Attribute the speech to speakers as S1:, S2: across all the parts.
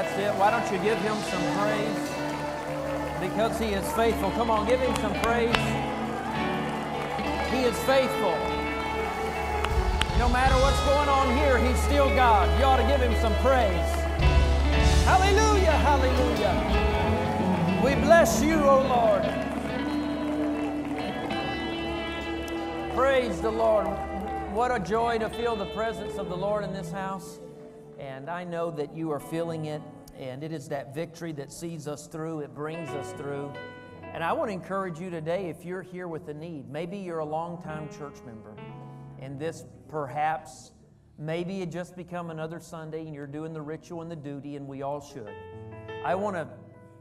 S1: That's it. Why don't you give him some praise? Because he is faithful. Come on, give him some praise. He is faithful. No matter what's going on here, he's still God. You ought to give him some praise. Hallelujah, hallelujah. We bless you, O Lord. Praise the Lord. What a joy to feel the presence of the Lord in this house. And I know that you are feeling it. And it is that victory that sees us through, it brings us through. And I want to encourage you today if you're here with a need, maybe you're a long-time church member, and this perhaps, maybe it just become another Sunday and you're doing the ritual and the duty, and we all should. I want to,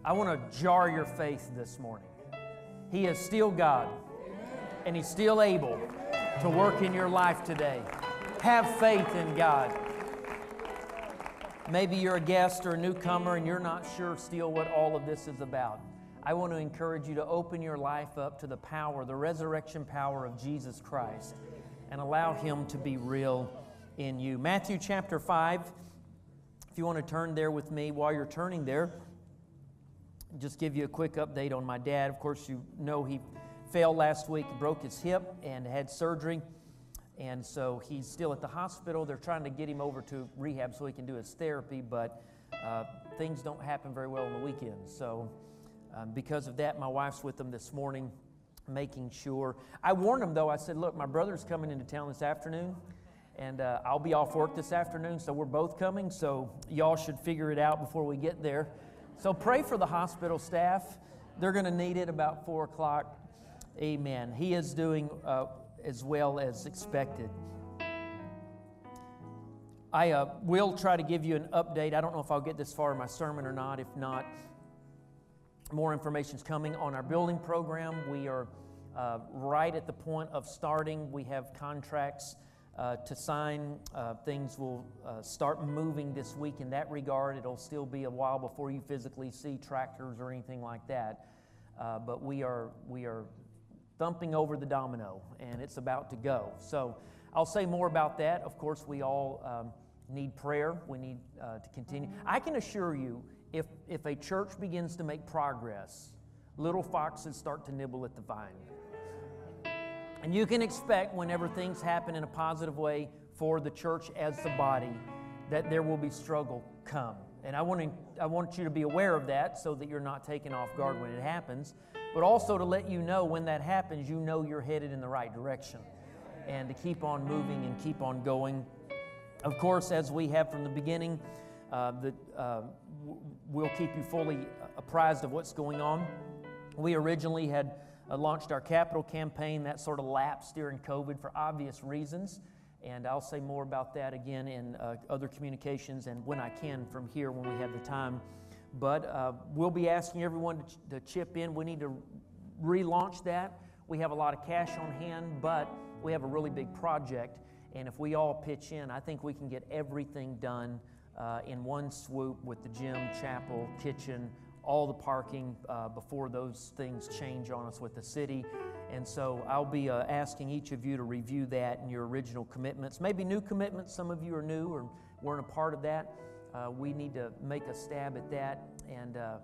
S1: I want to jar your faith this morning. He is still God, and He's still able to work in your life today. Have faith in God. Maybe you're a guest or a newcomer and you're not sure still what all of this is about. I want to encourage you to open your life up to the power, the resurrection power of Jesus Christ, and allow Him to be real in you. Matthew chapter 5, if you want to turn there with me while you're turning there, just give you a quick update on my dad. Of course, you know he failed last week, broke his hip, and had surgery. And so he's still at the hospital. They're trying to get him over to rehab so he can do his therapy, but uh, things don't happen very well on the weekends. So, um, because of that, my wife's with them this morning, making sure. I warned him, though, I said, Look, my brother's coming into town this afternoon, and uh, I'll be off work this afternoon, so we're both coming. So, y'all should figure it out before we get there. So, pray for the hospital staff. They're going to need it about 4 o'clock. Amen. He is doing. Uh, as well as expected. I uh, will try to give you an update. I don't know if I'll get this far in my sermon or not. If not, more information is coming on our building program. We are uh, right at the point of starting. We have contracts uh, to sign. Uh, things will uh, start moving this week in that regard. It'll still be a while before you physically see tractors or anything like that. Uh, but we are, we are thumping over the domino, and it's about to go. So I'll say more about that. Of course, we all um, need prayer. We need uh, to continue. I can assure you, if, if a church begins to make progress, little foxes start to nibble at the vine. And you can expect whenever things happen in a positive way for the church as the body, that there will be struggle come. And I want, to, I want you to be aware of that so that you're not taken off guard when it happens but also to let you know when that happens, you know you're headed in the right direction and to keep on moving and keep on going. Of course, as we have from the beginning, uh, the, uh, we'll keep you fully apprised of what's going on. We originally had uh, launched our capital campaign that sort of lapsed during COVID for obvious reasons. And I'll say more about that again in uh, other communications and when I can from here when we have the time. But uh, we'll be asking everyone to, ch- to chip in. We need to relaunch that. We have a lot of cash on hand, but we have a really big project. And if we all pitch in, I think we can get everything done uh, in one swoop with the gym, chapel, kitchen, all the parking uh, before those things change on us with the city. And so I'll be uh, asking each of you to review that and your original commitments. Maybe new commitments. Some of you are new or weren't a part of that uh, we need to make a stab at that. And uh,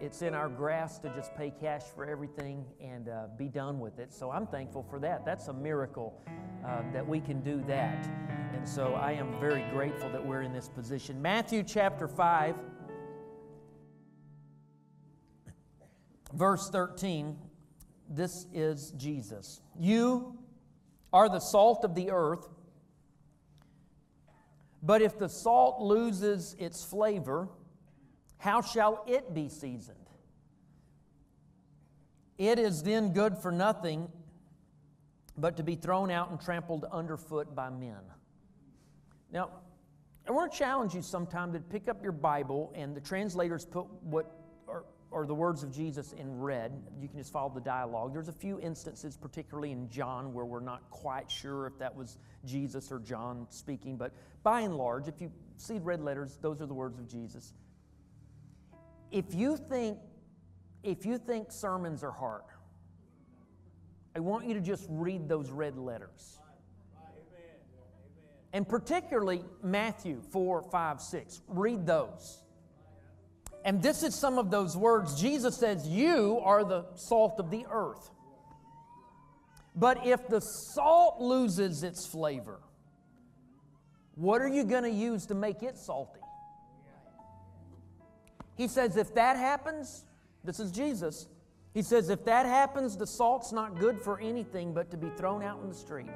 S1: it's in our grasp to just pay cash for everything and uh, be done with it. So I'm thankful for that. That's a miracle uh, that we can do that. And so I am very grateful that we're in this position. Matthew chapter 5, verse 13. This is Jesus. You are the salt of the earth. But if the salt loses its flavor, how shall it be seasoned? It is then good for nothing but to be thrown out and trampled underfoot by men. Now, I want to challenge you sometime to pick up your Bible and the translators put what or the words of Jesus in red. You can just follow the dialogue. There's a few instances, particularly in John, where we're not quite sure if that was Jesus or John speaking, but by and large, if you see red letters, those are the words of Jesus. If you think, if you think sermons are hard, I want you to just read those red letters. And particularly Matthew 4, 5, 6. Read those. And this is some of those words. Jesus says, You are the salt of the earth. But if the salt loses its flavor, what are you going to use to make it salty? He says, if that happens, this is Jesus. He says, if that happens, the salt's not good for anything but to be thrown out in the street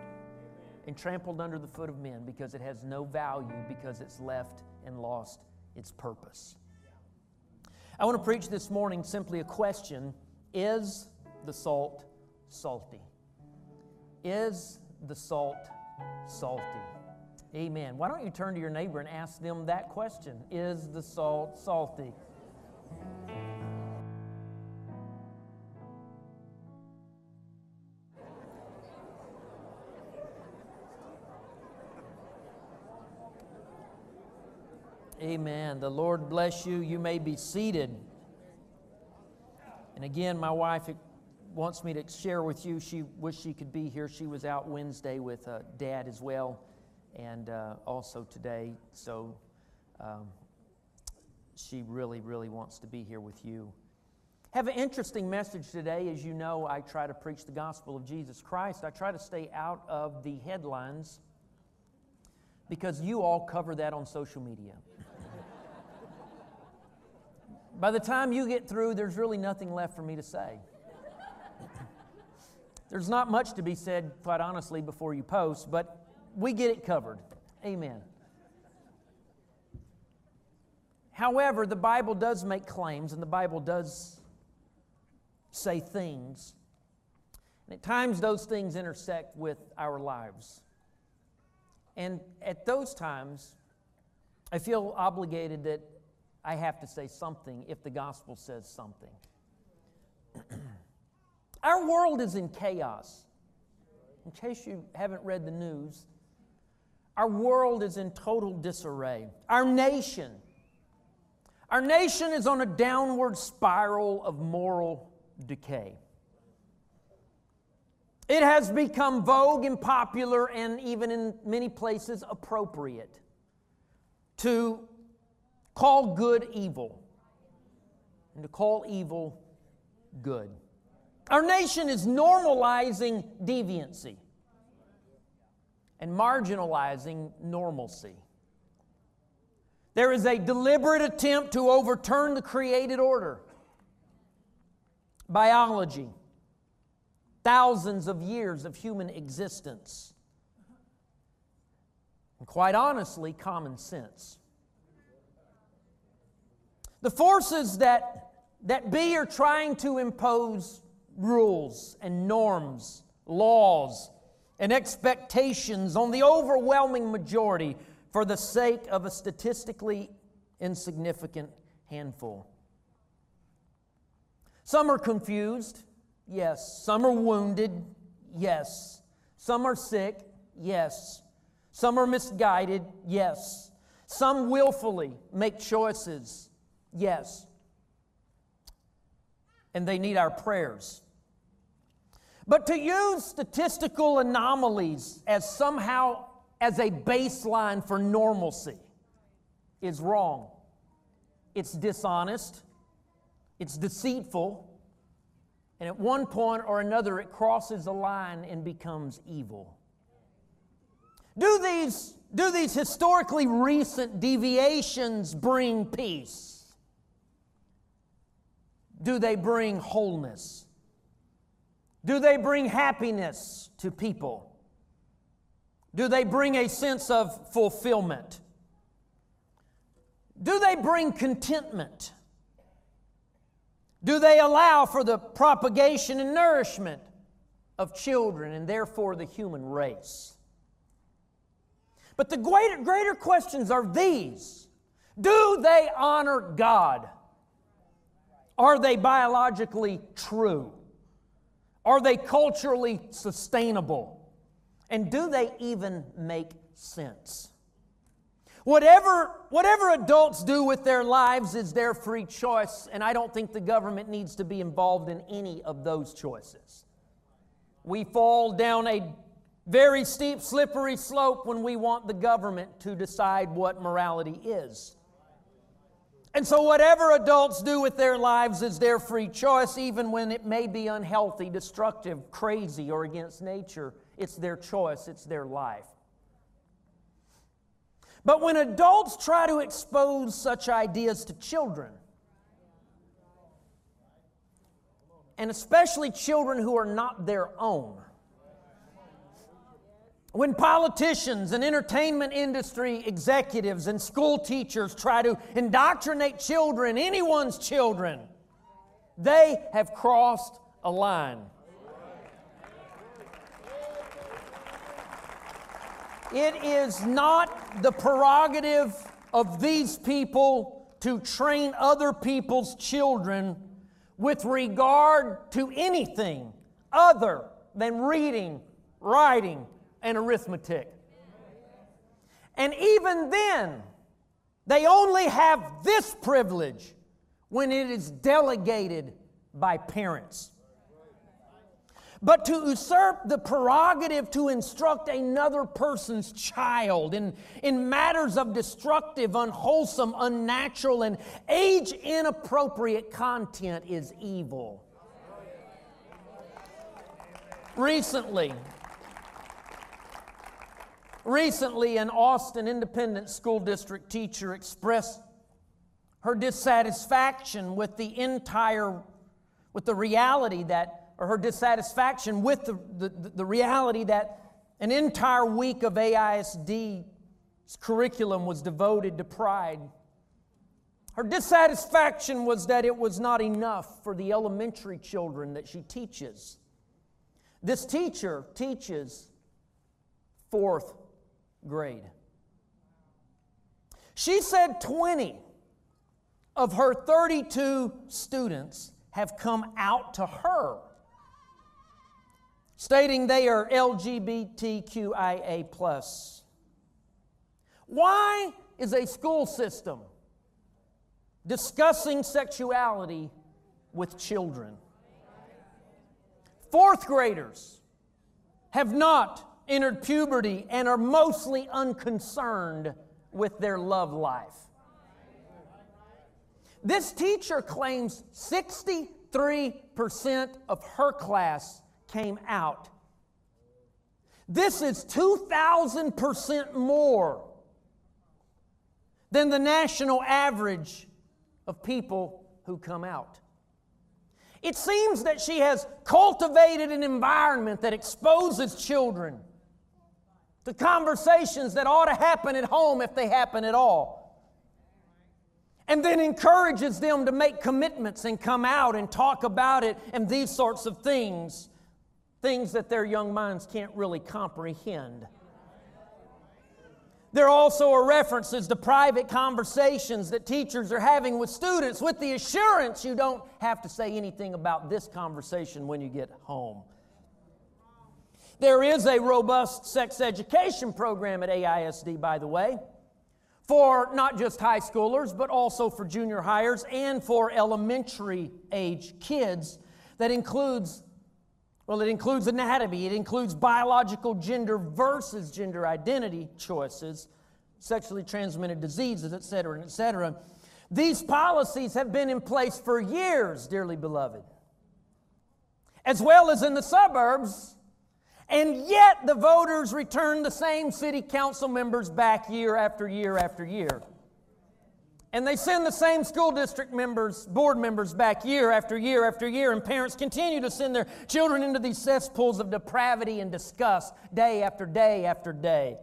S1: and trampled under the foot of men because it has no value because it's left and lost its purpose. I want to preach this morning simply a question Is the salt salty? Is the salt salty? Amen. Why don't you turn to your neighbor and ask them that question? Is the salt salty? Amen. The Lord bless you. You may be seated. And again, my wife wants me to share with you. She wished she could be here. She was out Wednesday with uh, Dad as well, and uh, also today. So um, she really, really wants to be here with you. Have an interesting message today. As you know, I try to preach the gospel of Jesus Christ. I try to stay out of the headlines because you all cover that on social media. By the time you get through, there's really nothing left for me to say. there's not much to be said, quite honestly, before you post, but we get it covered. Amen. However, the Bible does make claims, and the Bible does say things. And at times, those things intersect with our lives. And at those times, I feel obligated that I have to say something if the gospel says something. Our world is in chaos. In case you haven't read the news, our world is in total disarray. Our nation, our nation is on a downward spiral of moral decay. It has become vogue and popular, and even in many places appropriate, to call good evil and to call evil good. Our nation is normalizing deviancy and marginalizing normalcy. There is a deliberate attempt to overturn the created order. Biology, thousands of years of human existence, and quite honestly, common sense. The forces that, that be are trying to impose rules and norms, laws, and expectations on the overwhelming majority for the sake of a statistically insignificant handful. Some are confused, yes. Some are wounded, yes. Some are sick, yes. Some are misguided, yes. Some willfully make choices Yes. And they need our prayers. But to use statistical anomalies as somehow as a baseline for normalcy is wrong. It's dishonest, it's deceitful, and at one point or another it crosses a line and becomes evil. Do these, do these historically recent deviations bring peace? Do they bring wholeness? Do they bring happiness to people? Do they bring a sense of fulfillment? Do they bring contentment? Do they allow for the propagation and nourishment of children and therefore the human race? But the greater, greater questions are these Do they honor God? Are they biologically true? Are they culturally sustainable? And do they even make sense? Whatever, whatever adults do with their lives is their free choice, and I don't think the government needs to be involved in any of those choices. We fall down a very steep, slippery slope when we want the government to decide what morality is. And so, whatever adults do with their lives is their free choice, even when it may be unhealthy, destructive, crazy, or against nature. It's their choice, it's their life. But when adults try to expose such ideas to children, and especially children who are not their own, when politicians and entertainment industry executives and school teachers try to indoctrinate children, anyone's children, they have crossed a line. It is not the prerogative of these people to train other people's children with regard to anything other than reading, writing, and arithmetic. And even then, they only have this privilege when it is delegated by parents. But to usurp the prerogative to instruct another person's child in, in matters of destructive, unwholesome, unnatural, and age inappropriate content is evil. Recently, Recently, an Austin Independent School District teacher expressed her dissatisfaction with the entire, with the reality that, or her dissatisfaction with the, the, the reality that an entire week of AISD's curriculum was devoted to pride. Her dissatisfaction was that it was not enough for the elementary children that she teaches. This teacher teaches fourth grade. She said 20 of her 32 students have come out to her, stating they are LGBTQIA. Why is a school system discussing sexuality with children? Fourth graders have not entered puberty and are mostly unconcerned with their love life. This teacher claims 63% of her class came out. This is 2,000% more than the national average of people who come out. It seems that she has cultivated an environment that exposes children to conversations that ought to happen at home if they happen at all. And then encourages them to make commitments and come out and talk about it and these sorts of things, things that their young minds can't really comprehend. There also are references to private conversations that teachers are having with students with the assurance you don't have to say anything about this conversation when you get home. There is a robust sex education program at AISD, by the way, for not just high schoolers, but also for junior hires and for elementary age kids that includes, well, it includes anatomy, it includes biological gender versus gender identity choices, sexually transmitted diseases, et cetera, et cetera. These policies have been in place for years, dearly beloved. As well as in the suburbs, and yet the voters return the same city council members back year after year after year. And they send the same school district members, board members back year after year after year, and parents continue to send their children into these cesspools of depravity and disgust day after day after day.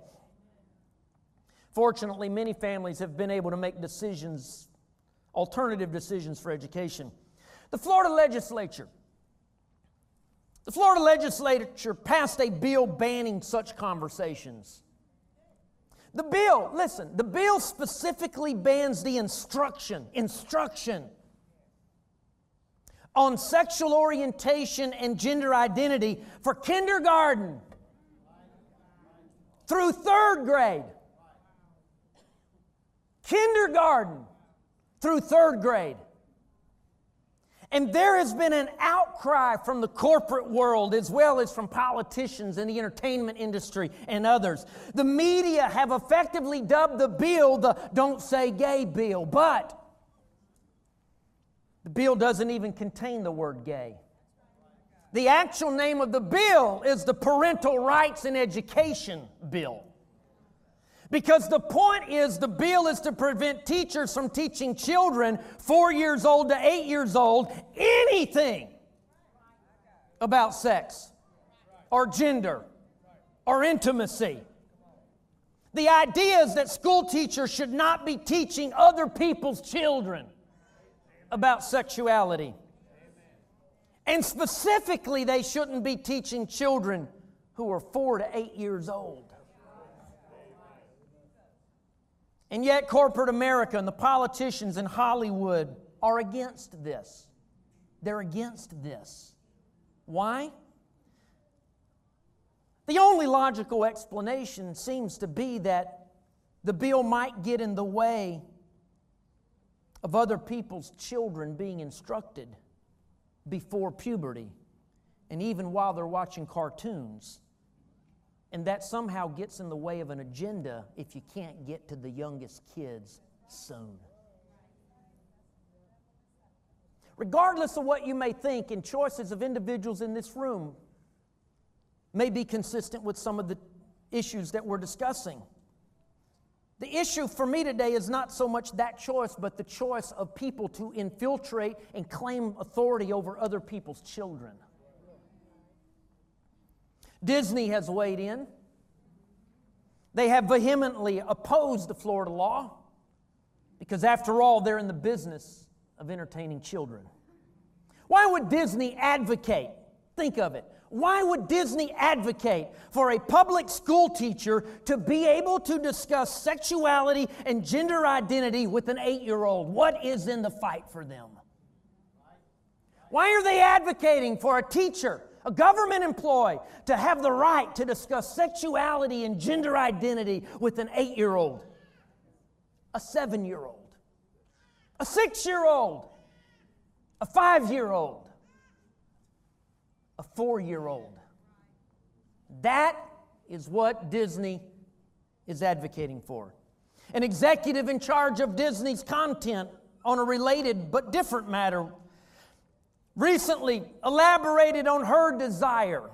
S1: Fortunately, many families have been able to make decisions, alternative decisions for education. The Florida legislature the Florida legislature passed a bill banning such conversations. The bill, listen, the bill specifically bans the instruction, instruction on sexual orientation and gender identity for kindergarten through third grade. Kindergarten through third grade. And there has been an outcry from the corporate world as well as from politicians in the entertainment industry and others. The media have effectively dubbed the bill the Don't Say Gay bill, but The bill doesn't even contain the word gay. The actual name of the bill is the Parental Rights and Education Bill. Because the point is, the bill is to prevent teachers from teaching children four years old to eight years old anything about sex or gender or intimacy. The idea is that school teachers should not be teaching other people's children about sexuality. And specifically, they shouldn't be teaching children who are four to eight years old. And yet, corporate America and the politicians in Hollywood are against this. They're against this. Why? The only logical explanation seems to be that the bill might get in the way of other people's children being instructed before puberty and even while they're watching cartoons. And that somehow gets in the way of an agenda if you can't get to the youngest kids soon. Regardless of what you may think, and choices of individuals in this room may be consistent with some of the issues that we're discussing. The issue for me today is not so much that choice, but the choice of people to infiltrate and claim authority over other people's children. Disney has weighed in. They have vehemently opposed the Florida law because, after all, they're in the business of entertaining children. Why would Disney advocate? Think of it. Why would Disney advocate for a public school teacher to be able to discuss sexuality and gender identity with an eight year old? What is in the fight for them? Why are they advocating for a teacher, a government employee, to have the right to discuss sexuality and gender identity with an eight year old, a seven year old, a six year old, a five year old? a four year old. That is what Disney is advocating for. An executive in charge of Disney's content on a related but different matter recently elaborated on her desire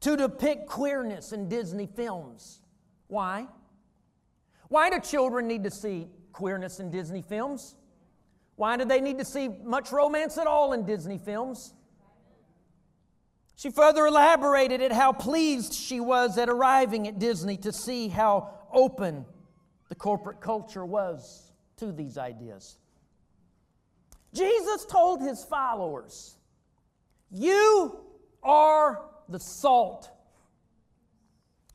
S1: to depict queerness in Disney films. Why? Why do children need to see queerness in Disney films? Why do they need to see much romance at all in Disney films? She further elaborated at how pleased she was at arriving at Disney to see how open the corporate culture was to these ideas. Jesus told his followers, You are the salt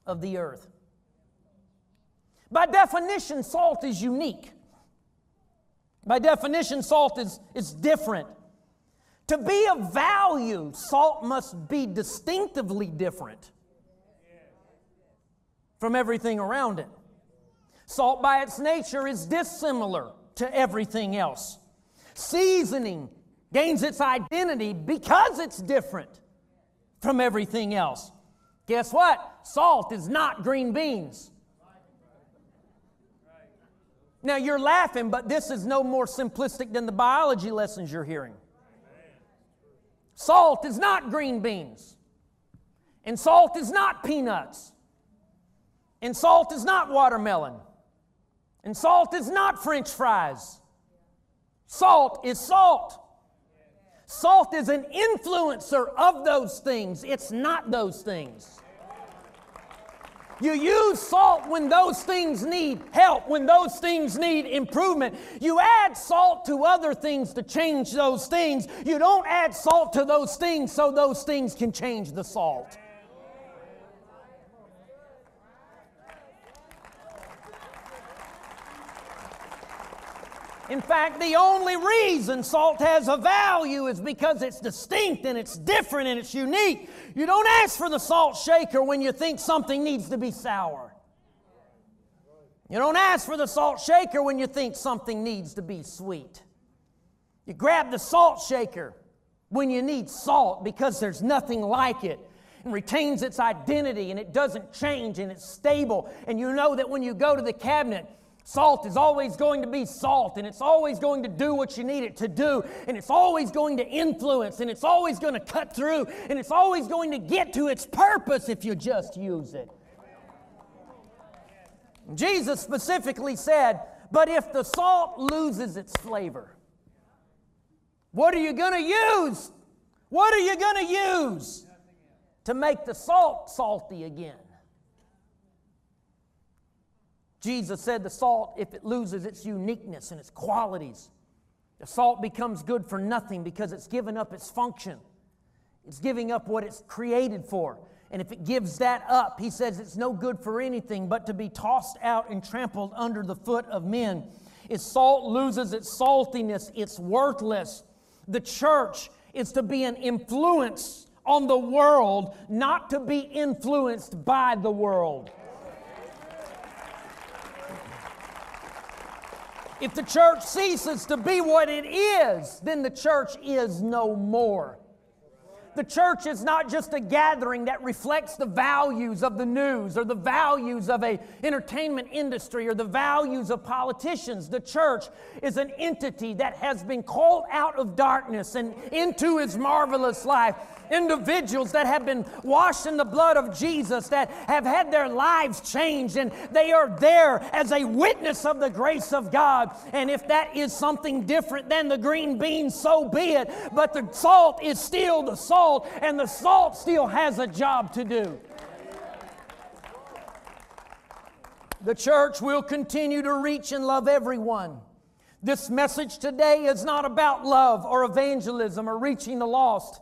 S1: of the earth. By definition, salt is unique. By definition, salt is, is different. To be of value, salt must be distinctively different from everything around it. Salt, by its nature, is dissimilar to everything else. Seasoning gains its identity because it's different from everything else. Guess what? Salt is not green beans. Now, you're laughing, but this is no more simplistic than the biology lessons you're hearing. Salt is not green beans. And salt is not peanuts. And salt is not watermelon. And salt is not french fries. Salt is salt. Salt is an influencer of those things, it's not those things. You use salt when those things need help, when those things need improvement. You add salt to other things to change those things. You don't add salt to those things so those things can change the salt. In fact, the only reason salt has a value is because it's distinct and it's different and it's unique. You don't ask for the salt shaker when you think something needs to be sour. You don't ask for the salt shaker when you think something needs to be sweet. You grab the salt shaker when you need salt because there's nothing like it and retains its identity and it doesn't change and it's stable. And you know that when you go to the cabinet, Salt is always going to be salt, and it's always going to do what you need it to do, and it's always going to influence, and it's always going to cut through, and it's always going to get to its purpose if you just use it. Jesus specifically said, But if the salt loses its flavor, what are you going to use? What are you going to use to make the salt salty again? Jesus said the salt, if it loses its uniqueness and its qualities, the salt becomes good for nothing because it's given up its function. It's giving up what it's created for. And if it gives that up, he says it's no good for anything but to be tossed out and trampled under the foot of men. If salt loses its saltiness, it's worthless. The church is to be an influence on the world, not to be influenced by the world. If the church ceases to be what it is, then the church is no more. The church is not just a gathering that reflects the values of the news or the values of a entertainment industry or the values of politicians. The church is an entity that has been called out of darkness and into his marvelous life individuals that have been washed in the blood of Jesus, that have had their lives changed, and they are there as a witness of the grace of God. And if that is something different than the green bean, so be it. But the salt is still the salt, and the salt still has a job to do. The church will continue to reach and love everyone. This message today is not about love or evangelism or reaching the lost.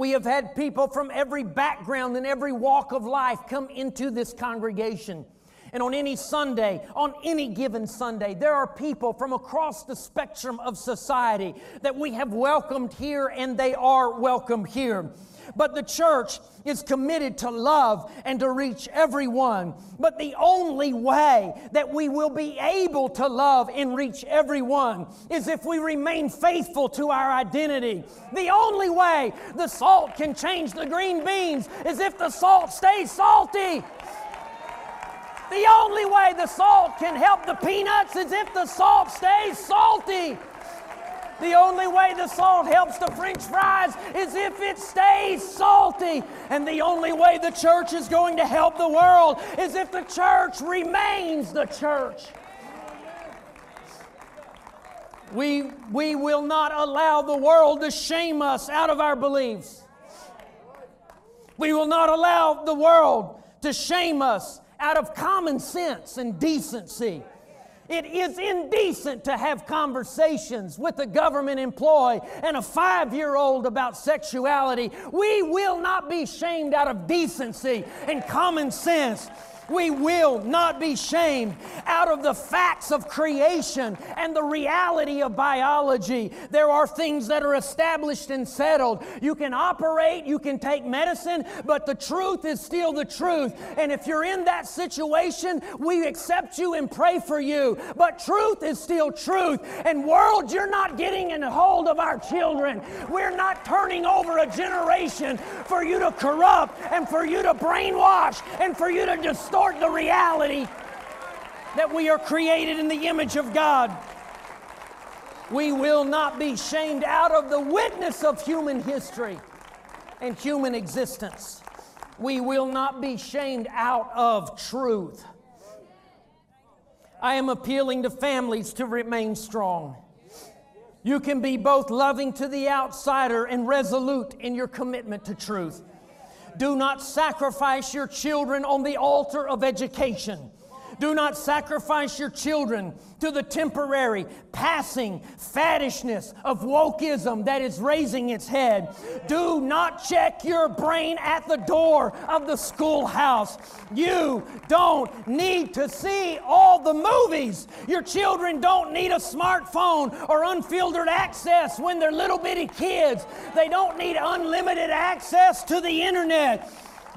S1: We have had people from every background and every walk of life come into this congregation. And on any Sunday, on any given Sunday, there are people from across the spectrum of society that we have welcomed here, and they are welcome here. But the church is committed to love and to reach everyone. But the only way that we will be able to love and reach everyone is if we remain faithful to our identity. The only way the salt can change the green beans is if the salt stays salty. The only way the salt can help the peanuts is if the salt stays salty. The only way the salt helps the french fries is if it stays salty. And the only way the church is going to help the world is if the church remains the church. We, we will not allow the world to shame us out of our beliefs. We will not allow the world to shame us out of common sense and decency. It is indecent to have conversations with a government employee and a five year old about sexuality. We will not be shamed out of decency and common sense. We will not be shamed out of the facts of creation and the reality of biology. There are things that are established and settled. You can operate, you can take medicine, but the truth is still the truth. And if you're in that situation, we accept you and pray for you. But truth is still truth. And world, you're not getting in hold of our children. We're not turning over a generation for you to corrupt and for you to brainwash and for you to distort distort the reality that we are created in the image of God. We will not be shamed out of the witness of human history and human existence. We will not be shamed out of truth. I am appealing to families to remain strong. You can be both loving to the outsider and resolute in your commitment to truth. Do not sacrifice your children on the altar of education. Do not sacrifice your children to the temporary, passing faddishness of wokeism that is raising its head. Do not check your brain at the door of the schoolhouse. You don't need to see all the movies. Your children don't need a smartphone or unfiltered access when they're little bitty kids. They don't need unlimited access to the internet.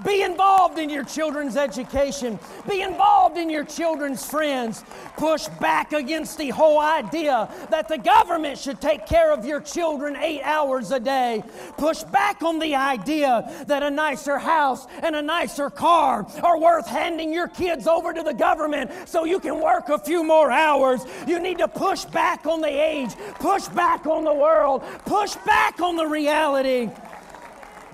S1: Be involved in your children's education. Be involved in your children's friends. Push back against the whole idea that the government should take care of your children eight hours a day. Push back on the idea that a nicer house and a nicer car are worth handing your kids over to the government so you can work a few more hours. You need to push back on the age, push back on the world, push back on the reality.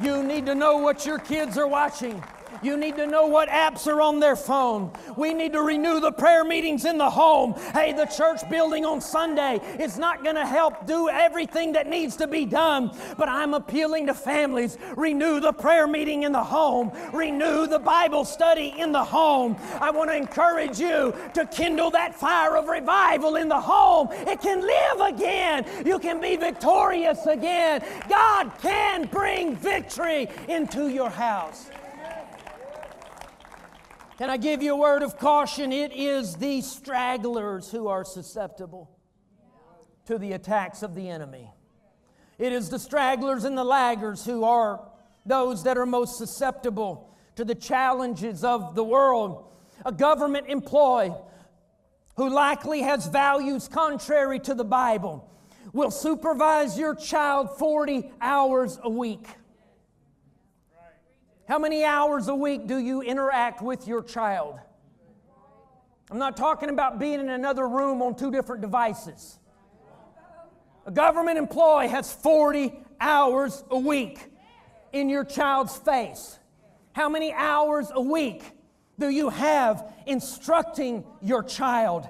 S1: You need to know what your kids are watching. You need to know what apps are on their phone. We need to renew the prayer meetings in the home. Hey, the church building on Sunday is not going to help do everything that needs to be done, but I'm appealing to families. Renew the prayer meeting in the home, renew the Bible study in the home. I want to encourage you to kindle that fire of revival in the home. It can live again, you can be victorious again. God can bring victory into your house. Can I give you a word of caution? It is the stragglers who are susceptible to the attacks of the enemy. It is the stragglers and the laggers who are those that are most susceptible to the challenges of the world. A government employee who likely has values contrary to the Bible will supervise your child 40 hours a week. How many hours a week do you interact with your child? I'm not talking about being in another room on two different devices. A government employee has 40 hours a week in your child's face. How many hours a week do you have instructing your child?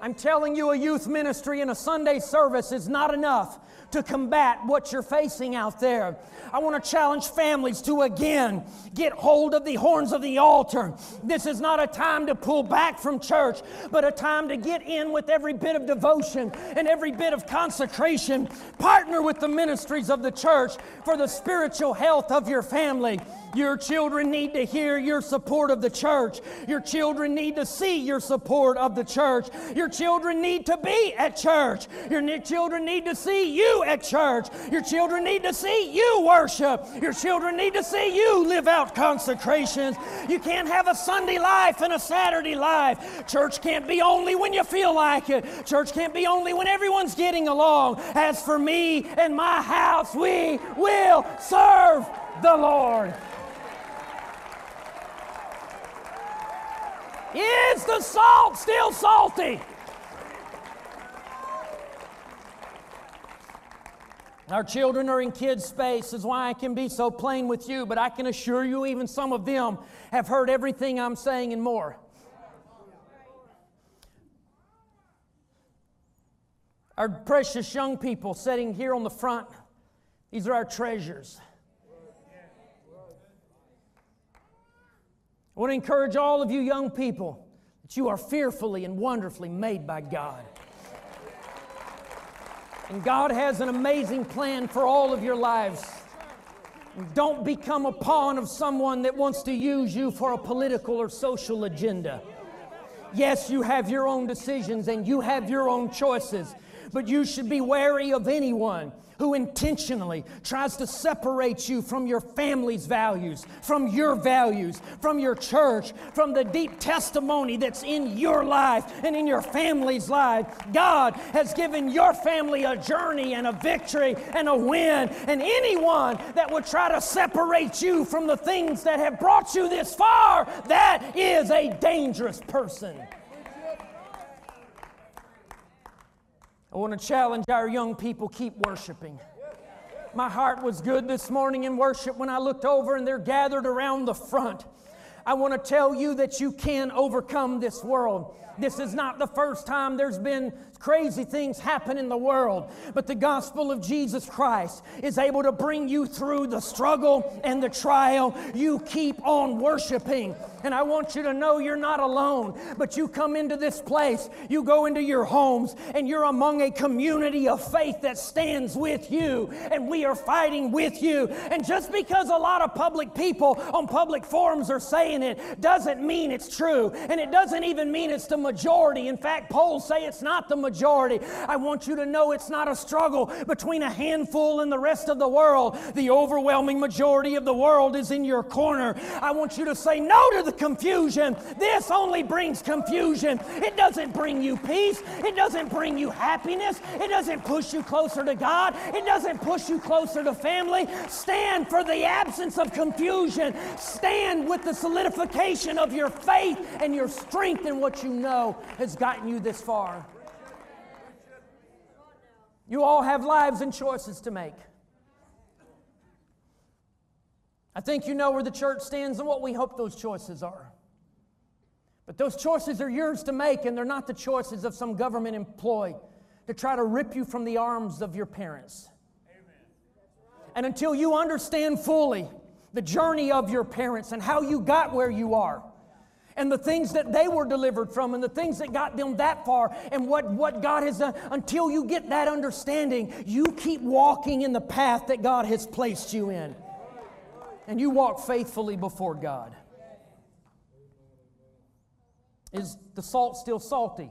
S1: I'm telling you, a youth ministry and a Sunday service is not enough to combat what you're facing out there. I want to challenge families to again get hold of the horns of the altar. This is not a time to pull back from church, but a time to get in with every bit of devotion and every bit of consecration. Partner with the ministries of the church for the spiritual health of your family. Your children need to hear your support of the church. Your children need to see your support of the church. Your children need to be at church. Your children need to see you at church. Your children need to see you worship. Your children need to see you live out consecrations. You can't have a Sunday life and a Saturday life. Church can't be only when you feel like it. Church can't be only when everyone's getting along. As for me and my house, we will serve the Lord. Is the salt still salty? Our children are in kids' space, is why I can be so plain with you, but I can assure you, even some of them have heard everything I'm saying and more. Our precious young people sitting here on the front, these are our treasures. I want to encourage all of you young people that you are fearfully and wonderfully made by God. And God has an amazing plan for all of your lives. Don't become a pawn of someone that wants to use you for a political or social agenda. Yes, you have your own decisions and you have your own choices, but you should be wary of anyone who intentionally tries to separate you from your family's values, from your values, from your church, from the deep testimony that's in your life and in your family's life. God has given your family a journey and a victory and a win. And anyone that would try to separate you from the things that have brought you this far, that is a dangerous person. I want to challenge our young people keep worshiping. My heart was good this morning in worship when I looked over and they're gathered around the front. I want to tell you that you can overcome this world. This is not the first time there's been crazy things happen in the world, but the gospel of Jesus Christ is able to bring you through the struggle and the trial. You keep on worshiping. And I want you to know you're not alone, but you come into this place, you go into your homes, and you're among a community of faith that stands with you, and we are fighting with you. And just because a lot of public people on public forums are saying it doesn't mean it's true, and it doesn't even mean it's the majority. In fact, polls say it's not the majority. I want you to know it's not a struggle between a handful and the rest of the world. The overwhelming majority of the world is in your corner. I want you to say no to the confusion. This only brings confusion. It doesn't bring you peace. It doesn't bring you happiness. It doesn't push you closer to God. It doesn't push you closer to family. Stand for the absence of confusion. Stand with the solidification of your faith and your strength in what you know has gotten you this far. You all have lives and choices to make. I think you know where the church stands and what we hope those choices are. But those choices are yours to make, and they're not the choices of some government employee to try to rip you from the arms of your parents. And until you understand fully the journey of your parents and how you got where you are, and the things that they were delivered from and the things that got them that far and what, what God has done, until you get that understanding, you keep walking in the path that God has placed you in and you walk faithfully before God. Is the salt still salty?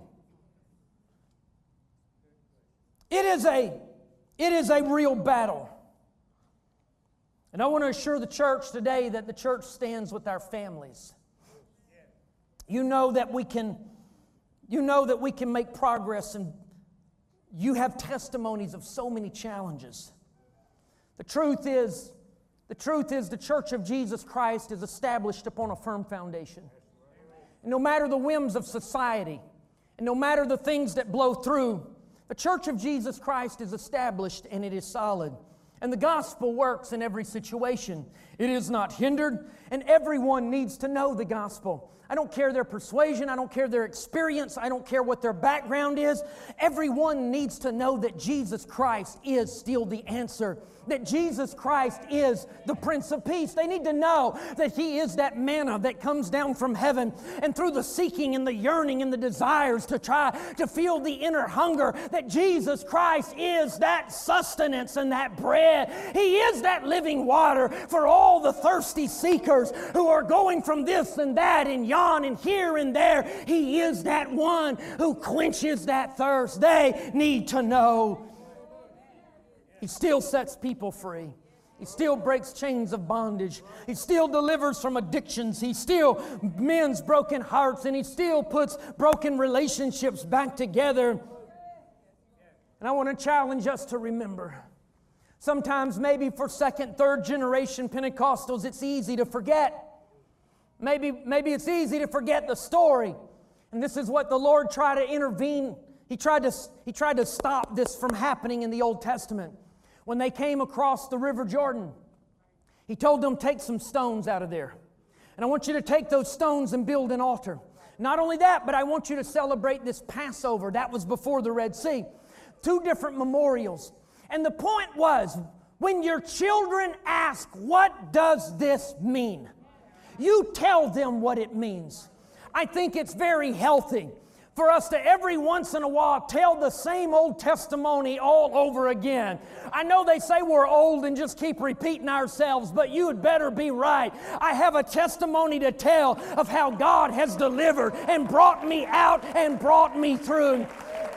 S1: It is a it is a real battle. And I want to assure the church today that the church stands with our families. You know that we can you know that we can make progress and you have testimonies of so many challenges. The truth is the truth is, the church of Jesus Christ is established upon a firm foundation. And no matter the whims of society, and no matter the things that blow through, the church of Jesus Christ is established and it is solid. And the gospel works in every situation. It is not hindered, and everyone needs to know the gospel. I don't care their persuasion, I don't care their experience, I don't care what their background is. Everyone needs to know that Jesus Christ is still the answer that Jesus Christ is the Prince of Peace. They need to know that He is that manna that comes down from heaven. And through the seeking and the yearning and the desires to try to feel the inner hunger, that Jesus Christ is that sustenance and that bread. He is that living water for all the thirsty seekers who are going from this and that and and here and there. He is that one who quenches that thirst. They need to know he still sets people free. He still breaks chains of bondage. He still delivers from addictions. He still mends broken hearts and he still puts broken relationships back together. And I want to challenge us to remember. Sometimes, maybe for second, third generation Pentecostals, it's easy to forget. Maybe, maybe it's easy to forget the story. And this is what the Lord tried to intervene. He tried to, he tried to stop this from happening in the Old Testament when they came across the River Jordan. He told them, Take some stones out of there. And I want you to take those stones and build an altar. Not only that, but I want you to celebrate this Passover. That was before the Red Sea. Two different memorials. And the point was when your children ask, What does this mean? You tell them what it means. I think it's very healthy for us to every once in a while tell the same old testimony all over again. I know they say we're old and just keep repeating ourselves, but you had better be right. I have a testimony to tell of how God has delivered and brought me out and brought me through.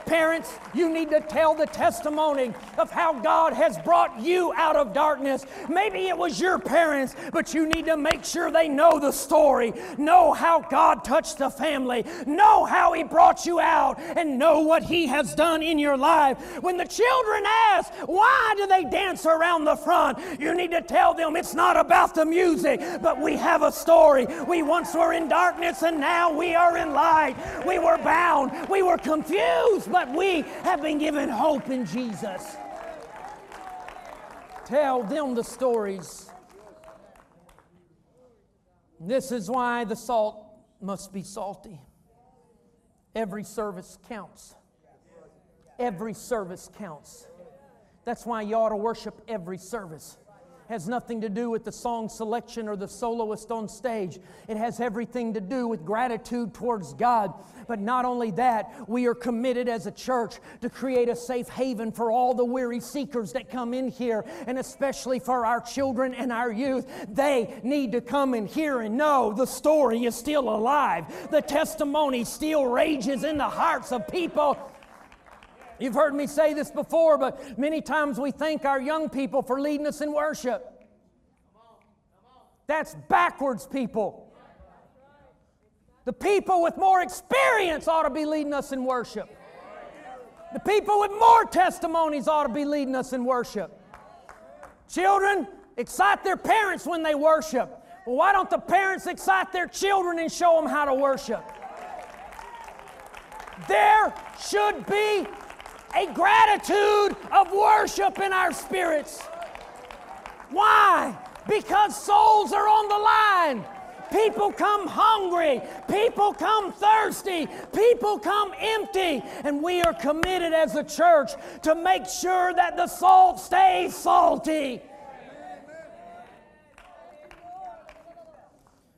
S1: Parents, you need to tell the testimony of how God has brought you out of darkness. Maybe it was your parents, but you need to make sure they know the story, know how God touched the family, know how He brought you out, and know what He has done in your life. When the children ask, why do they dance around the front? You need to tell them it's not about the music, but we have a story. We once were in darkness and now we are in light. We were bound, we were confused, but we have been given hope in Jesus. Tell them the stories. This is why the salt must be salty. Every service counts. Every service counts. That's why you ought to worship every service. Has nothing to do with the song selection or the soloist on stage. It has everything to do with gratitude towards God. But not only that, we are committed as a church to create a safe haven for all the weary seekers that come in here, and especially for our children and our youth. They need to come in here and know the story is still alive. The testimony still rages in the hearts of people You've heard me say this before, but many times we thank our young people for leading us in worship. That's backwards, people. The people with more experience ought to be leading us in worship. The people with more testimonies ought to be leading us in worship. Children excite their parents when they worship. Well, why don't the parents excite their children and show them how to worship? There should be a gratitude of worship in our spirits. Why? Because souls are on the line. People come hungry. People come thirsty. People come empty. And we are committed as a church to make sure that the salt stays salty.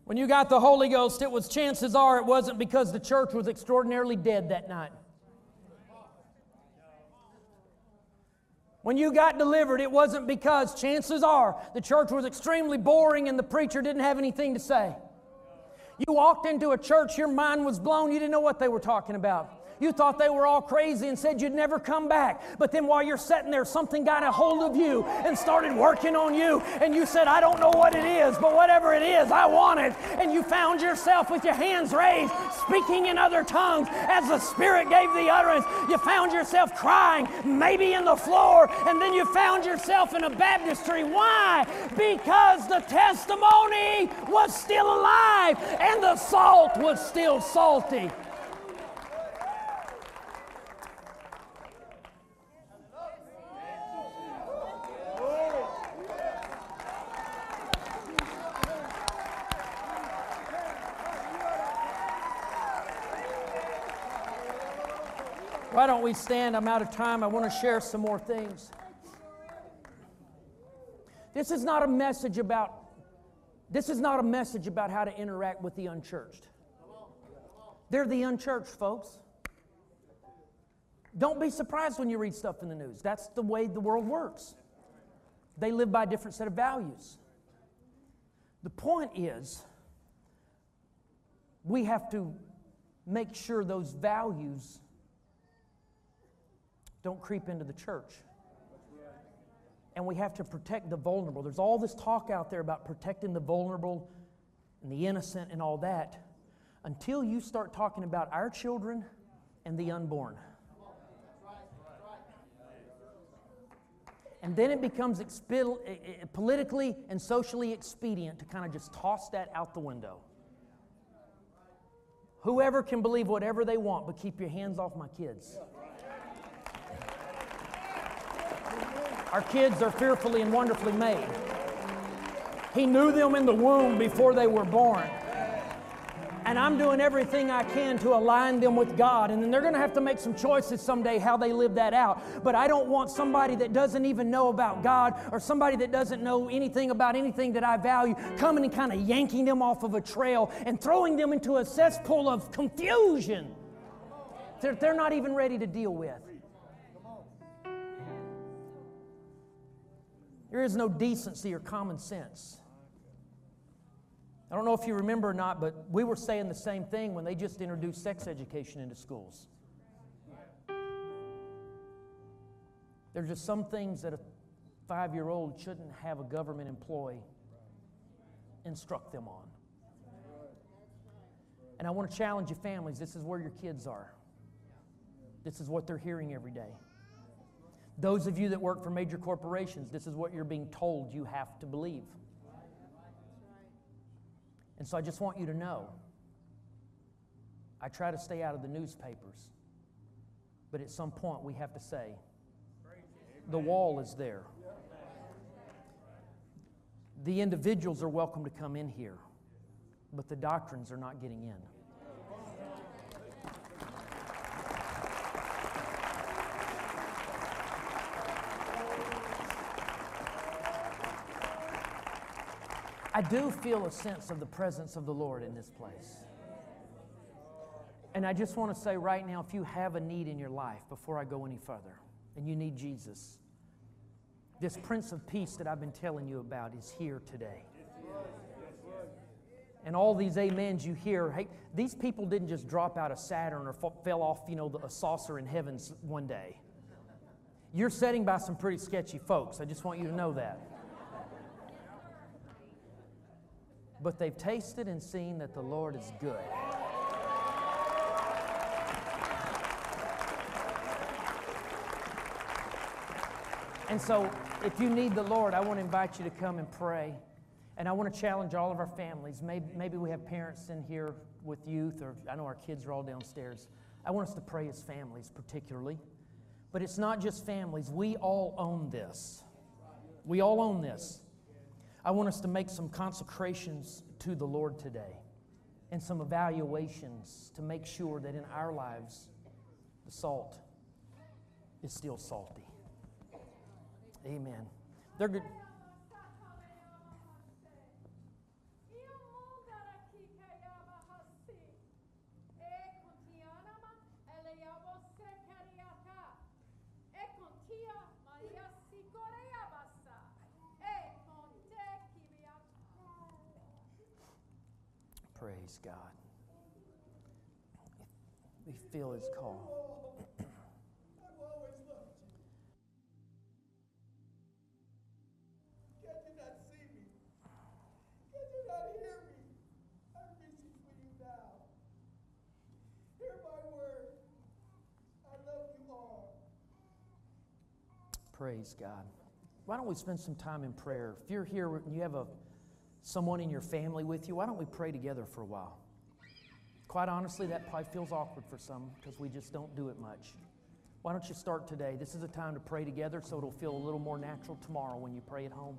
S1: When you got the Holy Ghost, it was chances are it wasn't because the church was extraordinarily dead that night. When you got delivered, it wasn't because chances are the church was extremely boring and the preacher didn't have anything to say. You walked into a church, your mind was blown, you didn't know what they were talking about. You thought they were all crazy and said you'd never come back. But then while you're sitting there, something got a hold of you and started working on you. And you said, I don't know what it is, but whatever it is, I want it. And you found yourself with your hands raised, speaking in other tongues as the Spirit gave the utterance. You found yourself crying, maybe in the floor, and then you found yourself in a baptistry. Why? Because the testimony was still alive and the salt was still salty. Why don't we stand? I'm out of time. I want to share some more things. This is not a message about this is not a message about how to interact with the unchurched. They're the unchurched, folks. Don't be surprised when you read stuff in the news. That's the way the world works. They live by a different set of values. The point is, we have to make sure those values don't creep into the church. And we have to protect the vulnerable. There's all this talk out there about protecting the vulnerable and the innocent and all that until you start talking about our children and the unborn. And then it becomes expi- eh, eh, politically and socially expedient to kind of just toss that out the window. Whoever can believe whatever they want, but keep your hands off my kids. Our kids are fearfully and wonderfully made. He knew them in the womb before they were born. And I'm doing everything I can to align them with God. And then they're going to have to make some choices someday how they live that out. But I don't want somebody that doesn't even know about God or somebody that doesn't know anything about anything that I value coming and kind of yanking them off of a trail and throwing them into a cesspool of confusion that they're not even ready to deal with. There is no decency or common sense. I don't know if you remember or not, but we were saying the same thing when they just introduced sex education into schools. There's just some things that a five year old shouldn't have a government employee instruct them on. And I want to challenge you, families this is where your kids are, this is what they're hearing every day. Those of you that work for major corporations, this is what you're being told you have to believe. And so I just want you to know I try to stay out of the newspapers, but at some point we have to say, the wall is there. The individuals are welcome to come in here, but the doctrines are not getting in. I do feel a sense of the presence of the Lord in this place. And I just want to say right now if you have a need in your life before I go any further, and you need Jesus, this Prince of Peace that I've been telling you about is here today. And all these amens you hear, hey, these people didn't just drop out of Saturn or fell off, you know, a saucer in heavens one day. You're sitting by some pretty sketchy folks. I just want you to know that. But they've tasted and seen that the Lord is good. And so, if you need the Lord, I want to invite you to come and pray. And I want to challenge all of our families. Maybe, maybe we have parents in here with youth, or I know our kids are all downstairs. I want us to pray as families, particularly. But it's not just families, we all own this. We all own this. I want us to make some consecrations to the Lord today and some evaluations to make sure that in our lives the salt is still salty. Amen. They're good. Praise God. We feel his call.
S2: Can you not see me? Can you not hear me? I'm reaching for you now. Hear my word. I love you all.
S1: Praise God. Why don't we spend some time in prayer? If you're here and you have a someone in your family with you, why don't we pray together for a while? Quite honestly, that probably feels awkward for some because we just don't do it much. Why don't you start today? This is a time to pray together so it'll feel a little more natural tomorrow when you pray at home.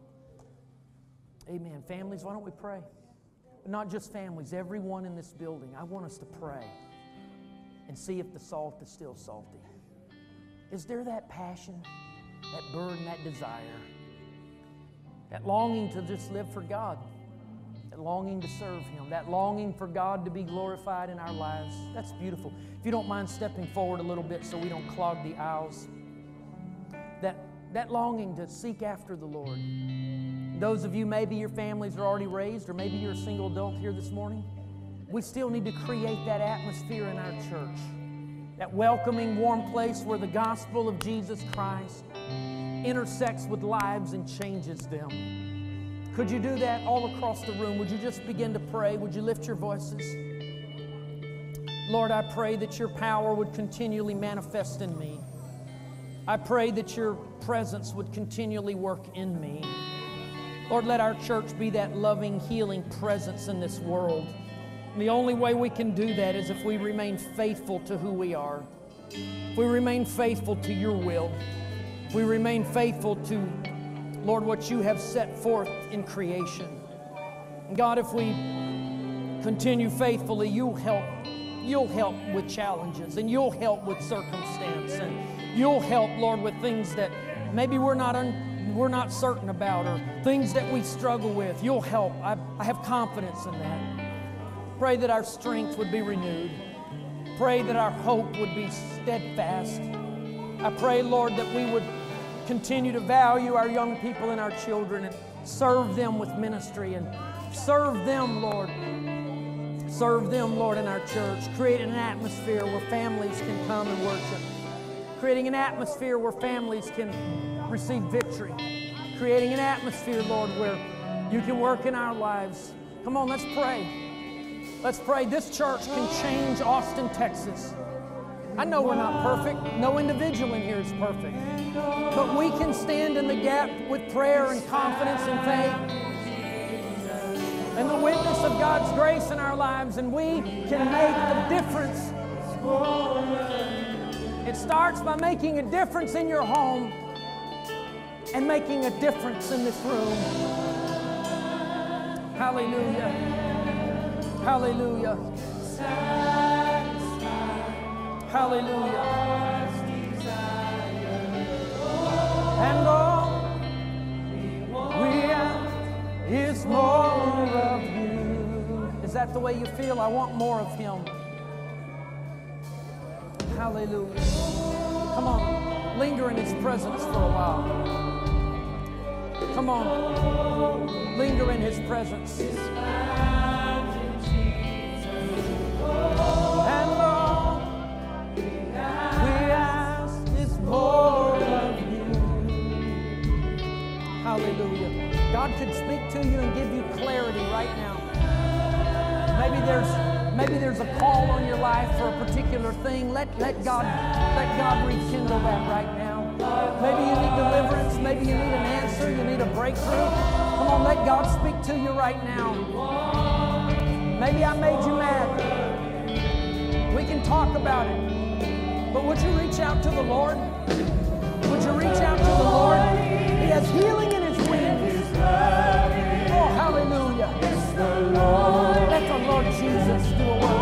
S1: Amen. Families, why don't we pray? Not just families, everyone in this building. I want us to pray and see if the salt is still salty. Is there that passion, that burden, that desire, that longing to just live for God? That longing to serve Him, that longing for God to be glorified in our lives. That's beautiful. If you don't mind stepping forward a little bit so we don't clog the aisles, that, that longing to seek after the Lord. Those of you, maybe your families are already raised, or maybe you're a single adult here this morning, we still need to create that atmosphere in our church, that welcoming, warm place where the gospel of Jesus Christ intersects with lives and changes them. Could you do that all across the room? Would you just begin to pray? Would you lift your voices? Lord, I pray that your power would continually manifest in me. I pray that your presence would continually work in me. Lord, let our church be that loving, healing presence in this world. And the only way we can do that is if we remain faithful to who we are. If we remain faithful to your will. If we remain faithful to Lord, what you have set forth in creation. And God, if we continue faithfully, you'll help. You'll help with challenges and you'll help with circumstance and you'll help, Lord, with things that maybe we're not un, we're not certain about or things that we struggle with. You'll help. I, I have confidence in that. Pray that our strength would be renewed. Pray that our hope would be steadfast. I pray, Lord, that we would continue to value our young people and our children and serve them with ministry and serve them, Lord. Serve them, Lord, in our church. Creating an atmosphere where families can come and worship. Creating an atmosphere where families can receive victory. Creating an atmosphere, Lord, where you can work in our lives. Come on, let's pray. Let's pray. This church can change Austin, Texas. I know we're not perfect. No individual in here is perfect. But we can stand in the gap with prayer and confidence and faith and the witness of God's grace in our lives, and we can make a difference. It starts by making a difference in your home and making a difference in this room. Hallelujah. Hallelujah. Hallelujah. All we have is more. that the way you feel? I want more of Him. Hallelujah. Come on, linger in His presence for a while. Come on, linger in His presence. Could speak to you and give you clarity right now. Maybe there's maybe there's a call on your life for a particular thing. Let let God let God rekindle that right now. Maybe you need deliverance, maybe you need an answer, you need a breakthrough. Come on, let God speak to you right now. Maybe I made you mad. We can talk about it. But would you reach out to the Lord? Would you reach out to the Lord? He has healing Jesus do a